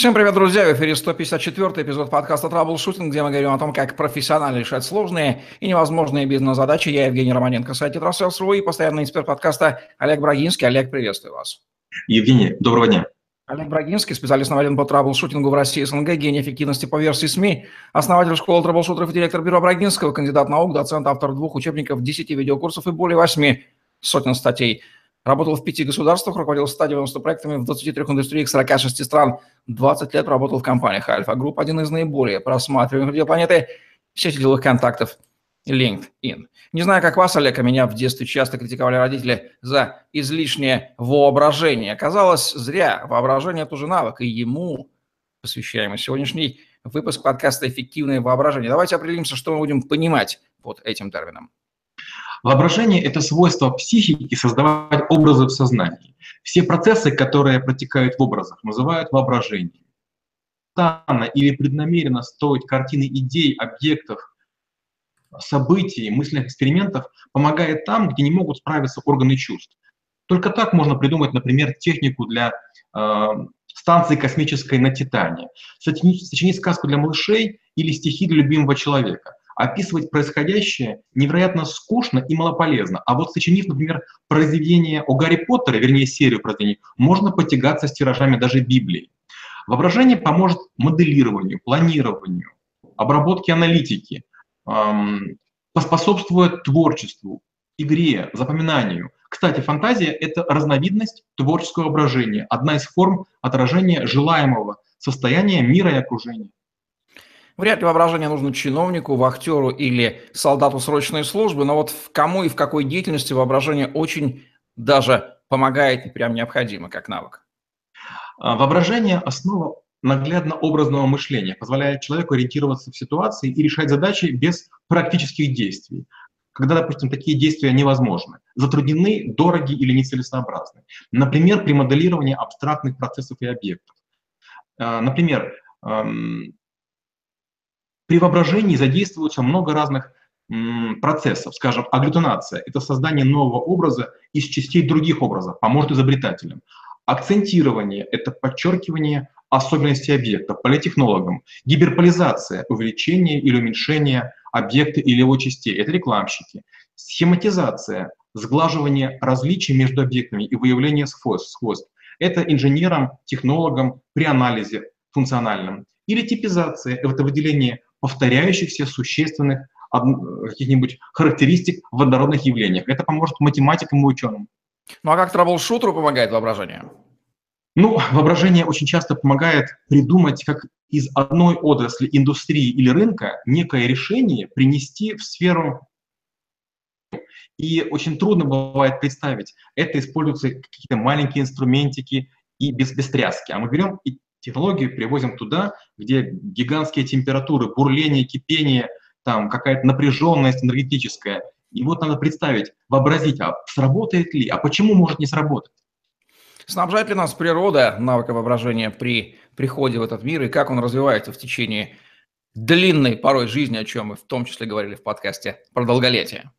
Всем привет, друзья! В эфире 154 эпизод подкаста «Troubleshooting», где мы говорим о том, как профессионально решать сложные и невозможные бизнес-задачи. Я Евгений Романенко, сайт «Тетрасселс.ру» и постоянный эксперт подкаста Олег Брагинский. Олег, приветствую вас. Евгений, доброго дня. Олег Брагинский, специалист номер по траблшутингу в России СНГ, гений эффективности по версии СМИ, основатель школы траблшутеров и директор бюро Брагинского, кандидат наук, доцент, автор двух учебников, 10 видеокурсов и более 8 сотен статей – Работал в пяти государствах, руководил 190 проектами в 23 индустриях 46 стран. 20 лет работал в компаниях Альфа Групп, один из наиболее просматриваемых людей планеты, сети деловых контактов LinkedIn. Не знаю, как вас, Олег, а меня в детстве часто критиковали родители за излишнее воображение. Казалось, зря. Воображение – тоже навык, и ему посвящаем сегодняшний выпуск подкаста «Эффективное воображение». Давайте определимся, что мы будем понимать под этим термином. Воображение – это свойство психики создавать образы в сознании. Все процессы, которые протекают в образах, называют воображением. Тайно или преднамеренно строить картины идей, объектов, событий, мысленных экспериментов помогает там, где не могут справиться органы чувств. Только так можно придумать, например, технику для э, станции космической на Титане, сочинить сказку для малышей или стихи для любимого человека описывать происходящее невероятно скучно и малополезно. А вот сочинив, например, произведение о Гарри Поттере, вернее, серию произведений, можно потягаться с тиражами даже Библии. Воображение поможет моделированию, планированию, обработке аналитики, эм, поспособствует творчеству, игре, запоминанию. Кстати, фантазия – это разновидность творческого воображения, одна из форм отражения желаемого состояния мира и окружения. Вряд ли воображение нужно чиновнику, вахтеру или солдату срочной службы, но вот кому и в какой деятельности воображение очень даже помогает и прям необходимо, как навык. А, воображение – основа наглядно-образного мышления, позволяет человеку ориентироваться в ситуации и решать задачи без практических действий, когда, допустим, такие действия невозможны, затруднены, дороги или нецелесообразны. Например, при моделировании абстрактных процессов и объектов. А, например, при воображении задействуется много разных процессов, скажем, агглютинация – это создание нового образа из частей других образов, поможет изобретателям. Акцентирование – это подчеркивание особенностей объекта политехнологам. Гиперполизация – увеличение или уменьшение объекта или его частей – это рекламщики. Схематизация – сглаживание различий между объектами и выявление свойств. Это инженерам, технологам при анализе функциональном. Или типизация – это выделение повторяющихся существенных каких-нибудь характеристик в водородных явлениях. Это поможет математикам и ученым. Ну а как траблшутеру помогает воображение? Ну, воображение очень часто помогает придумать, как из одной отрасли индустрии или рынка некое решение принести в сферу и очень трудно бывает представить. Это используются какие-то маленькие инструментики и без, без тряски. А мы берем и технологию привозим туда, где гигантские температуры, бурление, кипение, там какая-то напряженность энергетическая. И вот надо представить, вообразить, а сработает ли, а почему может не сработать? Снабжает ли нас природа навыка воображения при приходе в этот мир и как он развивается в течение длинной порой жизни, о чем мы в том числе говорили в подкасте про долголетие?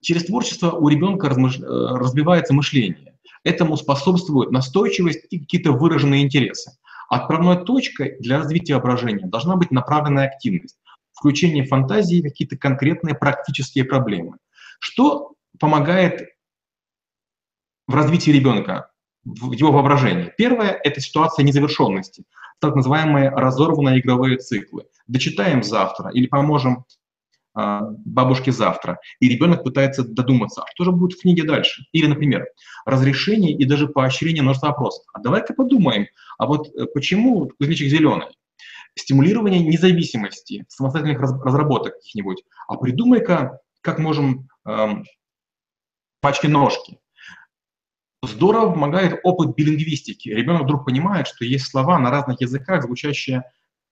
Через творчество у ребенка размыш... Э, развивается мышление. Этому способствует настойчивость и какие-то выраженные интересы. Отправной точкой для развития воображения должна быть направленная активность, включение фантазии в какие-то конкретные практические проблемы. Что помогает в развитии ребенка, в его воображении? Первое – это ситуация незавершенности, так называемые разорванные игровые циклы. Дочитаем завтра или поможем бабушке завтра, и ребенок пытается додуматься, а что же будет в книге дальше. Или, например, разрешение и даже поощрение множества вопросов. А давай-ка подумаем, а вот э, почему кузнечик зеленый? Стимулирование независимости, самостоятельных разработок каких-нибудь. А придумай-ка, как можем эм, пачки-ножки. Здорово помогает опыт билингвистики. Ребенок вдруг понимает, что есть слова на разных языках, звучащие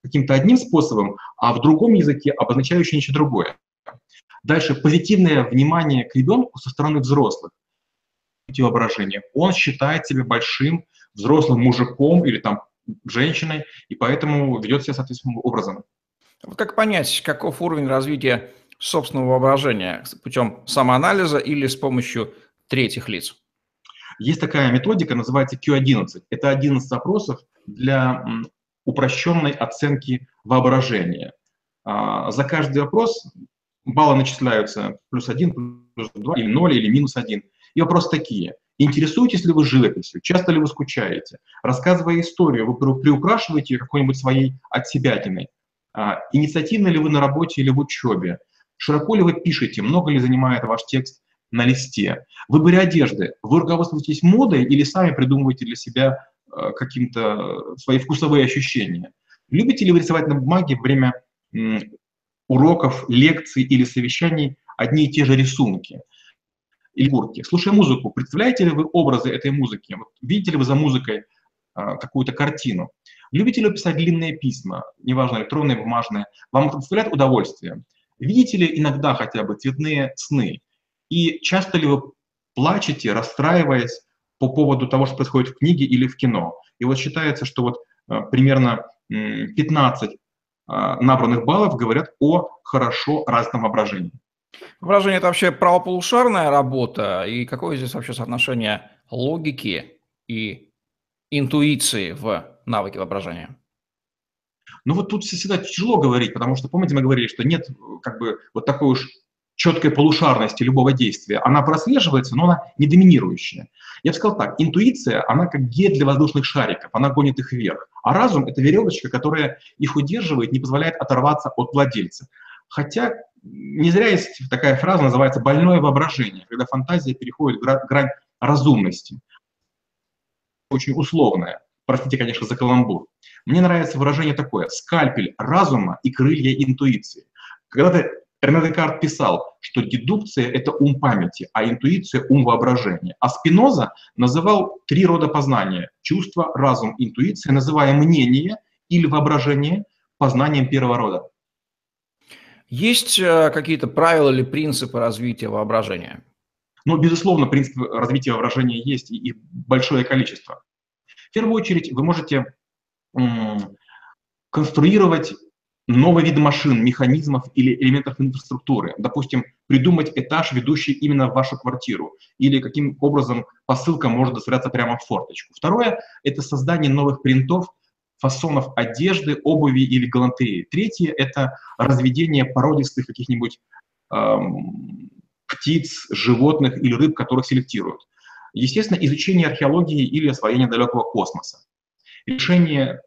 каким-то одним способом, а в другом языке обозначающее нечто другое. Дальше позитивное внимание к ребенку со стороны взрослых. Воображение. Он считает себя большим взрослым мужиком или там женщиной, и поэтому ведет себя соответственным образом. Как понять, каков уровень развития собственного воображения путем самоанализа или с помощью третьих лиц? Есть такая методика, называется Q11. Это 11 опросов для упрощенной оценки воображения. А, за каждый вопрос баллы начисляются плюс 1, плюс 2, или 0, или минус 1. И вопросы такие. Интересуетесь ли вы живописью? Часто ли вы скучаете? Рассказывая историю, вы приукрашиваете какой-нибудь своей отсебятиной? А, инициативны ли вы на работе или в учебе? Широко ли вы пишете? Много ли занимает ваш текст на листе? Выборе одежды. Вы руководствуетесь модой или сами придумываете для себя каким-то свои вкусовые ощущения? Любите ли вы рисовать на бумаге во время уроков, лекций или совещаний одни и те же рисунки? Или бурки? Слушая музыку, представляете ли вы образы этой музыки? Вот видите ли вы за музыкой а, какую-то картину? Любите ли вы писать длинные письма, неважно, электронные, бумажные? Вам это доставляет удовольствие? Видите ли иногда хотя бы цветные сны? И часто ли вы плачете, расстраиваясь по поводу того, что происходит в книге или в кино? И вот считается, что вот э, примерно 15 э, набранных баллов говорят о хорошо развитом воображении. Воображение – это вообще правополушарная работа? И какое здесь вообще соотношение логики и интуиции в навыке воображения? Ну вот тут всегда тяжело говорить, потому что, помните, мы говорили, что нет как бы вот такой уж четкой полушарности любого действия. Она прослеживается, но она не доминирующая. Я бы сказал так, интуиция, она как гель для воздушных шариков, она гонит их вверх. А разум – это веревочка, которая их удерживает, не позволяет оторваться от владельца. Хотя не зря есть такая фраза, называется «больное воображение», когда фантазия переходит грань разумности. Очень условная. Простите, конечно, за каламбур. Мне нравится выражение такое «скальпель разума и крылья интуиции». Когда-то Рене Декарт писал, что дедукция – это ум памяти, а интуиция – ум воображения. А Спиноза называл три рода познания – чувство, разум, интуиция, называя мнение или воображение познанием первого рода. Есть э, какие-то правила или принципы развития воображения? Ну, безусловно, принципы развития воображения есть, и большое количество. В первую очередь, вы можете конструировать новые виды машин, механизмов или элементов инфраструктуры. Допустим, придумать этаж, ведущий именно в вашу квартиру, или каким образом посылка может доставляться прямо в форточку. Второе – это создание новых принтов, фасонов одежды, обуви или галантереи. Третье – это разведение породистых каких-нибудь эм, птиц, животных или рыб, которых селектируют. Естественно, изучение археологии или освоение далекого космоса. Решение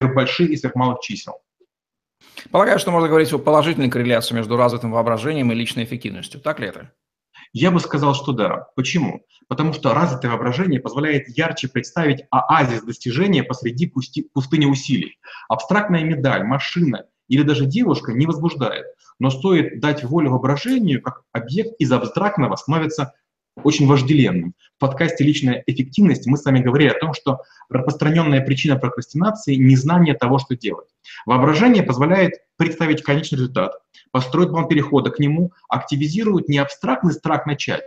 больших и сверхмалых чисел. Полагаю, что можно говорить о положительной корреляции между развитым воображением и личной эффективностью. Так ли это? Я бы сказал, что да. Почему? Потому что развитое воображение позволяет ярче представить оазис достижения посреди пусти, пустыни усилий. Абстрактная медаль, машина или даже девушка не возбуждает. Но стоит дать волю воображению, как объект из абстрактного становится очень вожделенным. В подкасте «Личная эффективность» мы с вами говорили о том, что распространенная причина прокрастинации – незнание того, что делать. Воображение позволяет представить конечный результат, построить план перехода к нему, активизирует не абстрактный страх начать,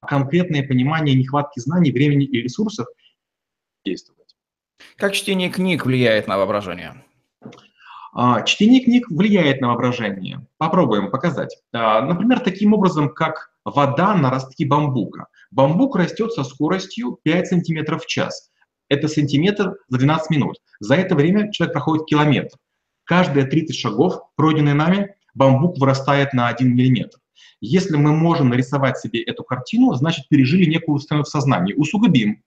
а конкретное понимание нехватки знаний, времени и ресурсов действовать. Как чтение книг влияет на воображение? А, чтение книг влияет на воображение. Попробуем показать. А, например, таким образом, как вода на ростки бамбука. Бамбук растет со скоростью 5 см в час. Это сантиметр за 12 минут. За это время человек проходит километр. Каждые 30 шагов, пройденные нами, бамбук вырастает на 1 мм. Если мы можем нарисовать себе эту картину, значит, пережили некую сцену в сознании. Усугубим.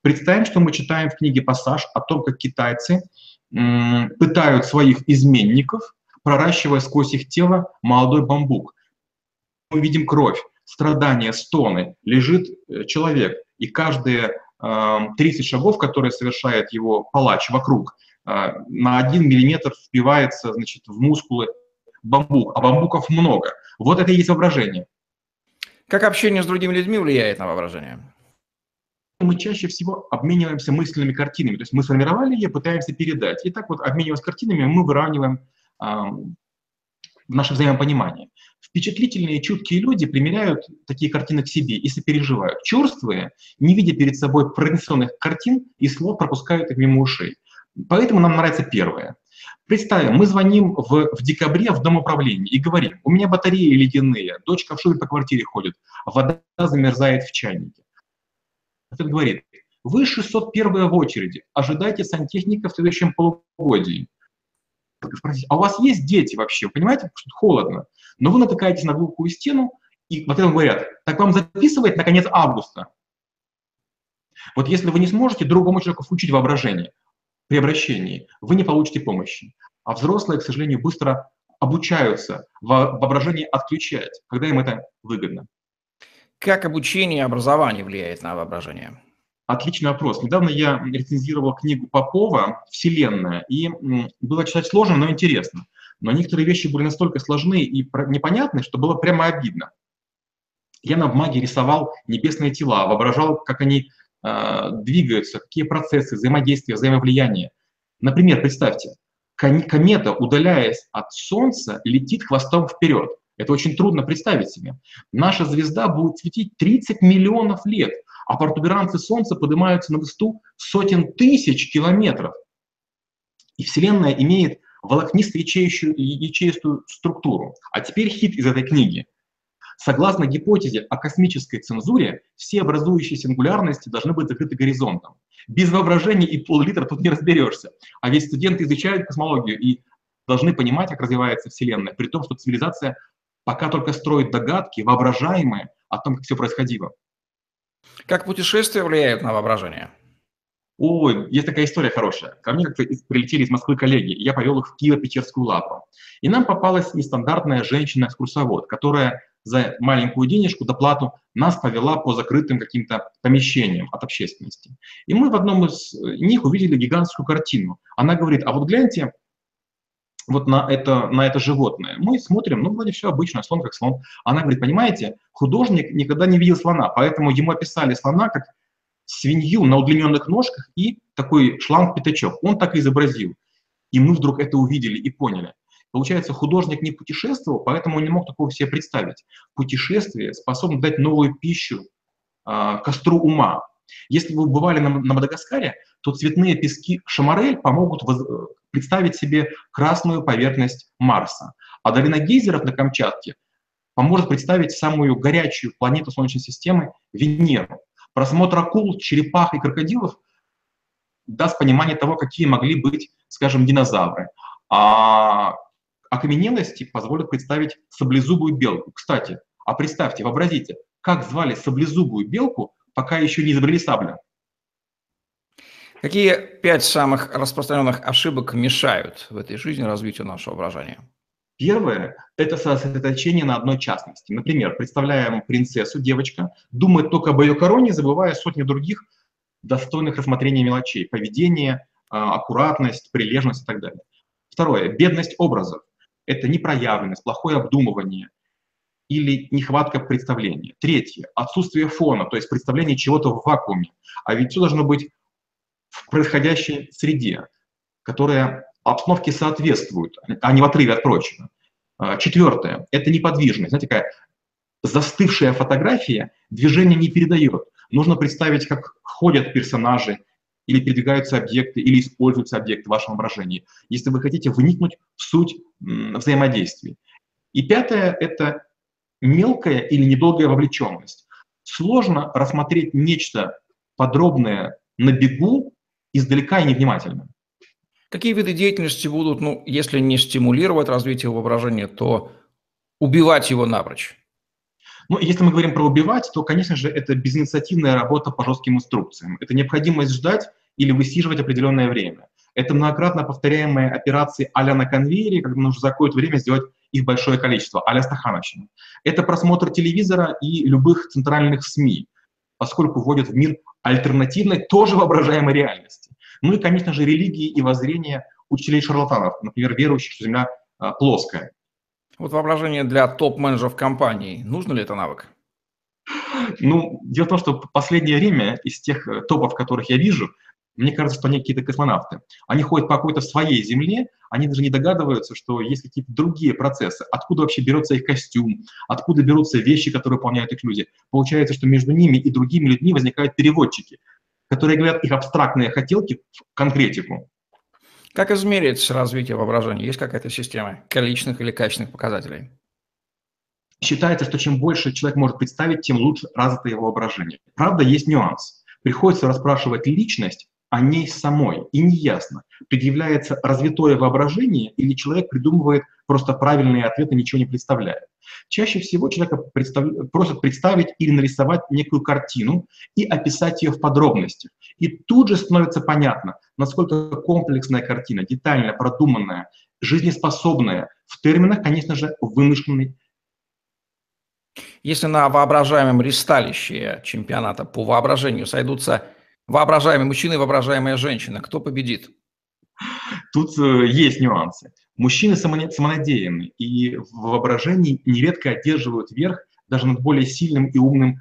Представим, что мы читаем в книге пассаж о том, как китайцы пытают своих изменников, проращивая сквозь их тело молодой бамбук. Мы видим кровь, страдания, стоны, лежит э, человек, и каждые 30 шагов, которые совершает его палач вокруг, а, на 1 миллиметр впивается значит, в мускулы бамбук, а бамбуков много. Вот это и есть воображение. Как общение с другими людьми влияет на воображение? Мы чаще всего обмениваемся мысленными картинами. То есть мы сформировали ее, пытаемся передать. И так вот, обмениваясь картинами, мы выравниваем э, наше взаимопонимание. Впечатлительные чуткие люди примеряют такие картины к себе и сопереживают. Черствые, не видя перед собой пронесенных картин и слов, пропускают их мимо ушей. Поэтому нам нравится первое. Представим, мы звоним в, в декабре в дом управления и говорим, у меня батареи ледяные, дочка в шубе по квартире ходит, вода замерзает в чайнике. Ответ говорит, вы 601 в очереди, ожидайте сантехника в следующем полугодии. Спросите, а у вас есть дети вообще? Понимаете, что холодно? Но вы натыкаетесь на глухую стену, и вот этом говорят, так вам записывать на конец августа. Вот если вы не сможете другому человеку включить воображение при обращении, вы не получите помощи. А взрослые, к сожалению, быстро обучаются воображение отключать, когда им это выгодно. Как обучение и образование влияет на воображение? Отличный вопрос. Недавно я рецензировал книгу Попова «Вселенная», и было читать сложно, но интересно. Но некоторые вещи были настолько сложны и непонятны, что было прямо обидно. Я на бумаге рисовал небесные тела, воображал, как они э, двигаются, какие процессы взаимодействия, взаимовлияния. Например, представьте, комета, удаляясь от Солнца, летит хвостом вперед. Это очень трудно представить себе. Наша звезда будет светить 30 миллионов лет, а протуберанцы Солнца поднимаются на высоту сотен тысяч километров. И Вселенная имеет волокнисто-ячеистую ячеистую структуру. А теперь хит из этой книги. Согласно гипотезе о космической цензуре, все образующие сингулярности должны быть закрыты горизонтом. Без воображения и пол-литра тут не разберешься. А ведь студенты изучают космологию и должны понимать, как развивается Вселенная, при том, что цивилизация пока только строит догадки, воображаемые о том, как все происходило. Как путешествия влияют на воображение? Ой, есть такая история хорошая. Ко мне как-то прилетели из Москвы коллеги, и я повел их в Киево-Печерскую лавру. И нам попалась нестандартная женщина-экскурсовод, которая за маленькую денежку, доплату, нас повела по закрытым каким-то помещениям от общественности. И мы в одном из них увидели гигантскую картину. Она говорит, а вот гляньте, вот на это, на это животное. Мы смотрим, ну, вроде все обычно, слон как слон. Она говорит, понимаете, художник никогда не видел слона, поэтому ему описали слона как свинью на удлиненных ножках и такой шланг-пятачок. Он так и изобразил. И мы вдруг это увидели и поняли. Получается, художник не путешествовал, поэтому он не мог такого себе представить. Путешествие способно дать новую пищу э, костру ума. Если вы бывали на, на Мадагаскаре, то цветные пески Шамарель помогут воз, представить себе красную поверхность Марса. А долина гейзеров на Камчатке поможет представить самую горячую планету Солнечной системы Венеру. Просмотр акул, черепах и крокодилов даст понимание того, какие могли быть, скажем, динозавры. А окаменелости позволят представить саблезубую белку. Кстати, а представьте, вообразите, как звали саблезубую белку, пока еще не изобрели сабля. Какие пять самых распространенных ошибок мешают в этой жизни развитию нашего воображения? Первое – это сосредоточение на одной частности. Например, представляем принцессу, девочка, думает только об ее короне, забывая сотни других достойных рассмотрения мелочей, поведение, а, аккуратность, прилежность и так далее. Второе – бедность образов. Это непроявленность, плохое обдумывание или нехватка представления. Третье – отсутствие фона, то есть представление чего-то в вакууме. А ведь все должно быть в происходящей среде, которая обстановке соответствует, а не в отрыве от прочего. А, четвертое – это неподвижность. Знаете, такая застывшая фотография движение не передает. Нужно представить, как ходят персонажи, или передвигаются объекты, или используются объекты в вашем воображении, если вы хотите вникнуть в суть взаимодействий. И пятое – это мелкая или недолгая вовлеченность. Сложно рассмотреть нечто подробное на бегу издалека и невнимательно. Какие виды деятельности будут, ну, если не стимулировать развитие воображения, то убивать его напрочь? Ну, если мы говорим про убивать, то, конечно же, это безинициативная работа по жестким инструкциям. Это необходимость ждать или высиживать определенное время. Это многократно повторяемые операции а на конвейере, когда нужно за какое-то время сделать их большое количество, а-ля стахановщина. Это просмотр телевизора и любых центральных СМИ, поскольку вводят в мир альтернативной, тоже воображаемой реальности. Ну и, конечно же, религии и воззрения учителей-шарлатанов, например, верующих, что Земля а, плоская. Вот воображение для топ-менеджеров компаний. Нужно ли это навык? Ну, дело в том, что в последнее время из тех э, топов, которых я вижу, мне кажется, что они какие-то космонавты. Они ходят по какой-то своей Земле, они даже не догадываются, что есть какие-то другие процессы. Откуда вообще берется их костюм, откуда берутся вещи, которые выполняют их люди. Получается, что между ними и другими людьми возникают переводчики, которые говорят их абстрактные хотелки в конкретику. Как измерить развитие воображения? Есть какая-то система количественных или качественных показателей? Считается, что чем больше человек может представить, тем лучше развито его воображение. Правда, есть нюанс. приходится расспрашивать личность о ней самой, и неясно, предъявляется развитое воображение или человек придумывает просто правильные ответы, ничего не представляя. Чаще всего человека представ... просят представить или нарисовать некую картину и описать ее в подробностях. И тут же становится понятно, насколько комплексная картина, детально продуманная, жизнеспособная, в терминах, конечно же, вымышленной если на воображаемом ристалище чемпионата по воображению сойдутся воображаемый мужчина и воображаемая женщина, кто победит? Тут э, есть нюансы. Мужчины самонадеянны и в воображении нередко одерживают верх даже над более сильным и умным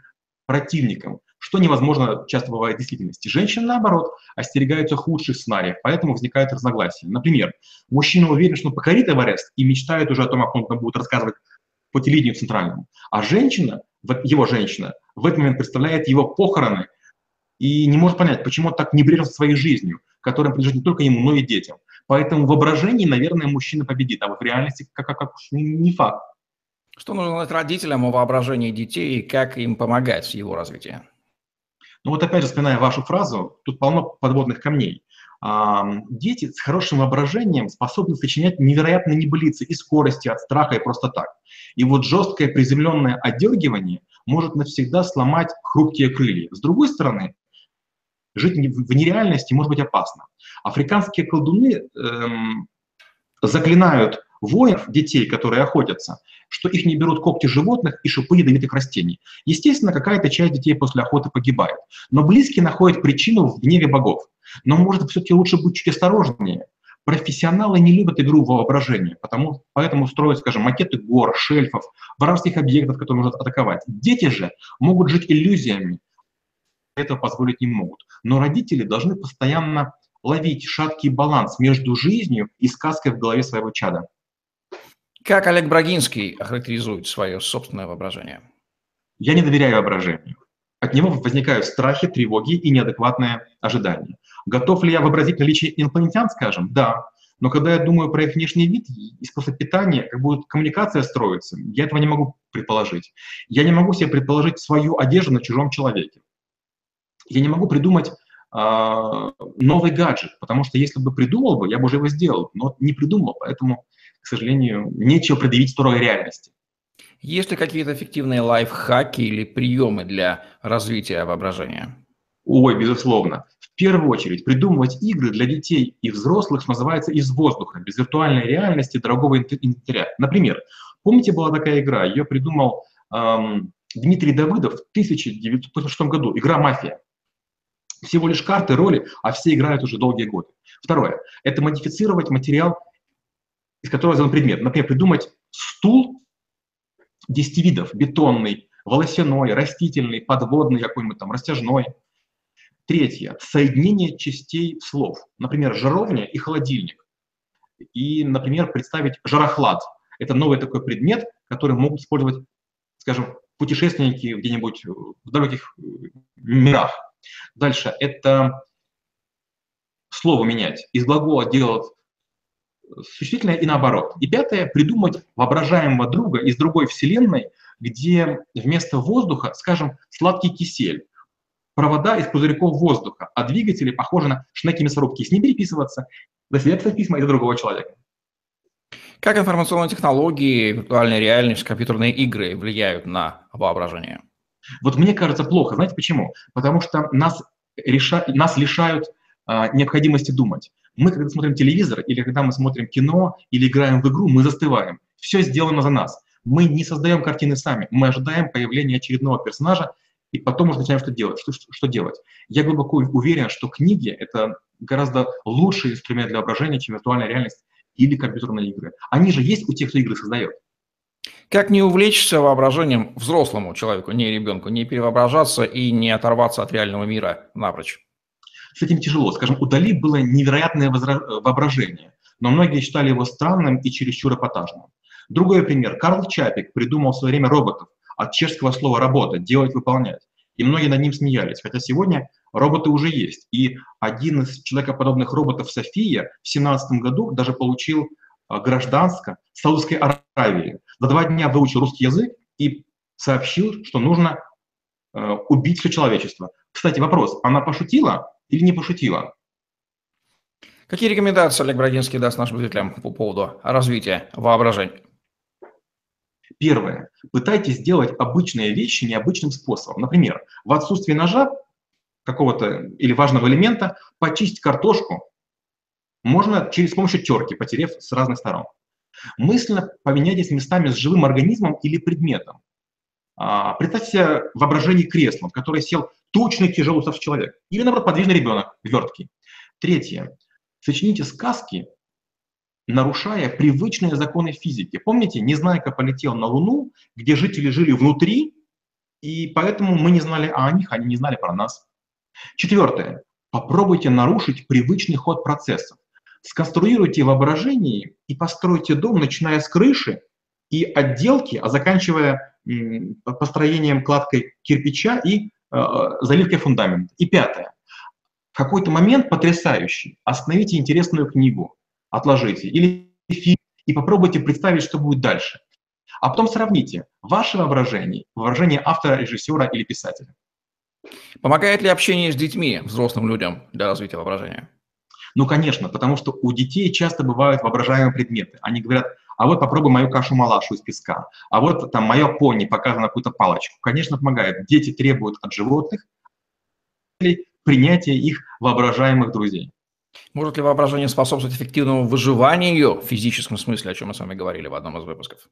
противником, что невозможно часто бывает в действительности. Женщины, наоборот, остерегаются худших сценариев, поэтому возникают разногласия. Например, мужчина уверен, что покорит Эверест и мечтает уже о том, как он там будет рассказывать по телевидению центральному. А женщина, его женщина, в этот момент представляет его похороны и не может понять, почему он так небрежен своей жизнью, которая принадлежит не только ему, но и детям. Поэтому в воображении, наверное, мужчина победит, а вот в реальности как, как, как не факт. Что нужно знать родителям о воображении детей и как им помогать в его развитии? Ну вот опять же, вспоминая вашу фразу, тут полно подводных камней. Дети с хорошим воображением способны сочинять невероятные небылицы и скорости от страха и просто так. И вот жесткое приземленное отдергивание может навсегда сломать хрупкие крылья. С другой стороны, жить в нереальности может быть опасно. Африканские колдуны эм, заклинают воинов, детей, которые охотятся, что их не берут когти животных и шипы ядовитых растений. Естественно, какая-то часть детей после охоты погибает. Но близкие находят причину в гневе богов. Но, может, все-таки лучше быть чуть осторожнее. Профессионалы не любят игру в воображение, потому, поэтому строят, скажем, макеты гор, шельфов, вражеских объектов, которые можно атаковать. Дети же могут жить иллюзиями, этого позволить не могут. Но родители должны постоянно ловить шаткий баланс между жизнью и сказкой в голове своего чада. Как Олег Брагинский охарактеризует свое собственное воображение? Я не доверяю воображению. От него возникают страхи, тревоги и неадекватное ожидание. Готов ли я вообразить наличие инопланетян, скажем? Да. Но когда я думаю про их внешний вид и способ питания, как будет коммуникация строиться, я этого не могу предположить. Я не могу себе предположить свою одежду на чужом человеке. Я не могу придумать э, новый гаджет, потому что если бы придумал бы, я бы уже его сделал, но не придумал, поэтому к сожалению, нечего предъявить суровой реальности. Есть ли какие-то эффективные лайфхаки или приемы для развития воображения? Ой, безусловно. В первую очередь придумывать игры для детей и взрослых, что называется, из воздуха, без виртуальной реальности, дорогого инвентаря. Например, помните, была такая игра, ее придумал эм, Дмитрий Давыдов в 1986 году, игра «Мафия». Всего лишь карты, роли, а все играют уже долгие годы. Второе – это модифицировать материал из которого сделан предмет. Например, придумать стул 10 видов, бетонный, волосяной, растительный, подводный какой-нибудь там, растяжной. Третье. Соединение частей слов. Например, жаровня и холодильник. И, например, представить жарохлад. Это новый такой предмет, который могут использовать, скажем, путешественники где-нибудь в далеких мирах. Дальше. Это слово менять. Из глагола делать существительное и наоборот. И пятое – придумать воображаемого друга из другой вселенной, где вместо воздуха, скажем, сладкий кисель, провода из пузырьков воздуха, а двигатели похожи на шнеки мясорубки. С ним переписываться, за себя писать письма и за другого человека. Как информационные технологии, виртуальная реальность, компьютерные игры влияют на воображение? Вот мне кажется плохо. Знаете почему? Потому что нас, реша... нас лишают а, необходимости думать. Мы, когда смотрим телевизор, или когда мы смотрим кино, или играем в игру, мы застываем. Все сделано за нас. Мы не создаем картины сами, мы ожидаем появления очередного персонажа, и потом уже начинаем что делать. Что, что, что делать? Я глубоко уверен, что книги — это гораздо лучший инструмент для воображения, чем виртуальная реальность или компьютерные игры. Они же есть у тех, кто игры создает. Как не увлечься воображением взрослому человеку, не ребенку, не перевоображаться и не оторваться от реального мира напрочь? с этим тяжело. Скажем, у Дали было невероятное воображение, но многие считали его странным и чересчур эпатажным. Другой пример. Карл Чапик придумал в свое время роботов от чешского слова «работа» – «делать, выполнять». И многие над ним смеялись, хотя сегодня роботы уже есть. И один из человекоподобных роботов София в 17 году даже получил а, гражданство Саудовской Аравии. За два дня выучил русский язык и сообщил, что нужно э, убить все человечество. Кстати, вопрос, она пошутила или не пошутила? Какие рекомендации Олег Брагинский даст нашим зрителям по поводу развития воображения? Первое. Пытайтесь сделать обычные вещи необычным способом. Например, в отсутствии ножа какого-то или важного элемента почистить картошку можно через помощью терки, потерев с разных сторон. Мысленно поменяйтесь местами с живым организмом или предметом. А, себе воображение креслом, в которое сел тучный тяжелый уставший человек. Или, наоборот, подвижный ребенок, верткий. Третье. Сочините сказки, нарушая привычные законы физики. Помните, Незнайка полетел на Луну, где жители жили внутри, и поэтому мы не знали о них, они не знали про нас. Четвертое. Попробуйте нарушить привычный ход процессов. Сконструируйте воображение и постройте дом, начиная с крыши и отделки, а заканчивая построением кладкой кирпича и э, заливкой фундамента. И пятое. В какой-то момент потрясающий остановите интересную книгу, отложите, или фильм, и попробуйте представить, что будет дальше. А потом сравните ваше воображение, воображение автора, режиссера или писателя. Помогает ли общение с детьми, взрослым людям для развития воображения? Ну, конечно, потому что у детей часто бывают воображаемые предметы. Они говорят, а вот попробуй мою кашу-малашу из песка, а вот там мое пони показано какую-то палочку. Конечно, помогает. Дети требуют от животных принятия их воображаемых друзей. Может ли воображение способствовать эффективному выживанию в физическом смысле, о чем мы с вами говорили в одном из выпусков?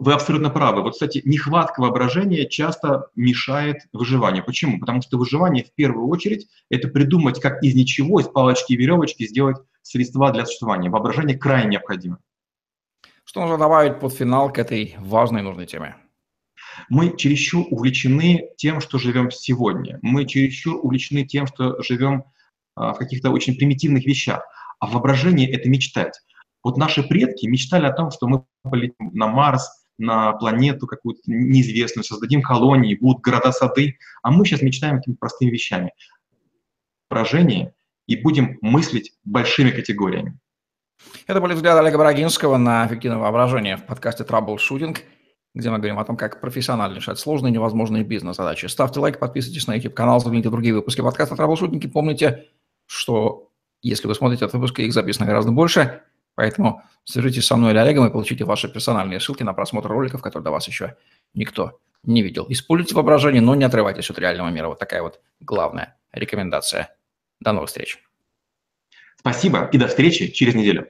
Вы абсолютно правы. Вот, кстати, нехватка воображения часто мешает выживанию. Почему? Потому что выживание в первую очередь это придумать, как из ничего, из палочки и веревочки сделать средства для существования. Воображение крайне необходимо. Что нужно добавить под финал к этой важной и нужной теме? Мы чересчур увлечены тем, что живем сегодня. Мы чересчур увлечены тем, что живем а, в каких-то очень примитивных вещах. А воображение – это мечтать. Вот наши предки мечтали о том, что мы полетим на Марс, на планету какую-то неизвестную, создадим колонии, будут города-сады, а мы сейчас мечтаем какими-то простыми вещами. Поражение и будем мыслить большими категориями. Это были взгляды Олега Брагинского на эффективное воображение в подкасте «Траблшутинг», где мы говорим о том, как профессионально решать сложные невозможные бизнес-задачи. Ставьте лайк, подписывайтесь на YouTube-канал, загляните в другие выпуски подкаста «Траблшутинги». Помните, что если вы смотрите этот выпуск, их записано гораздо больше – Поэтому свяжитесь со мной или Олегом и получите ваши персональные ссылки на просмотр роликов, которые до вас еще никто не видел. Используйте воображение, но не отрывайтесь от реального мира. Вот такая вот главная рекомендация. До новых встреч. Спасибо и до встречи через неделю.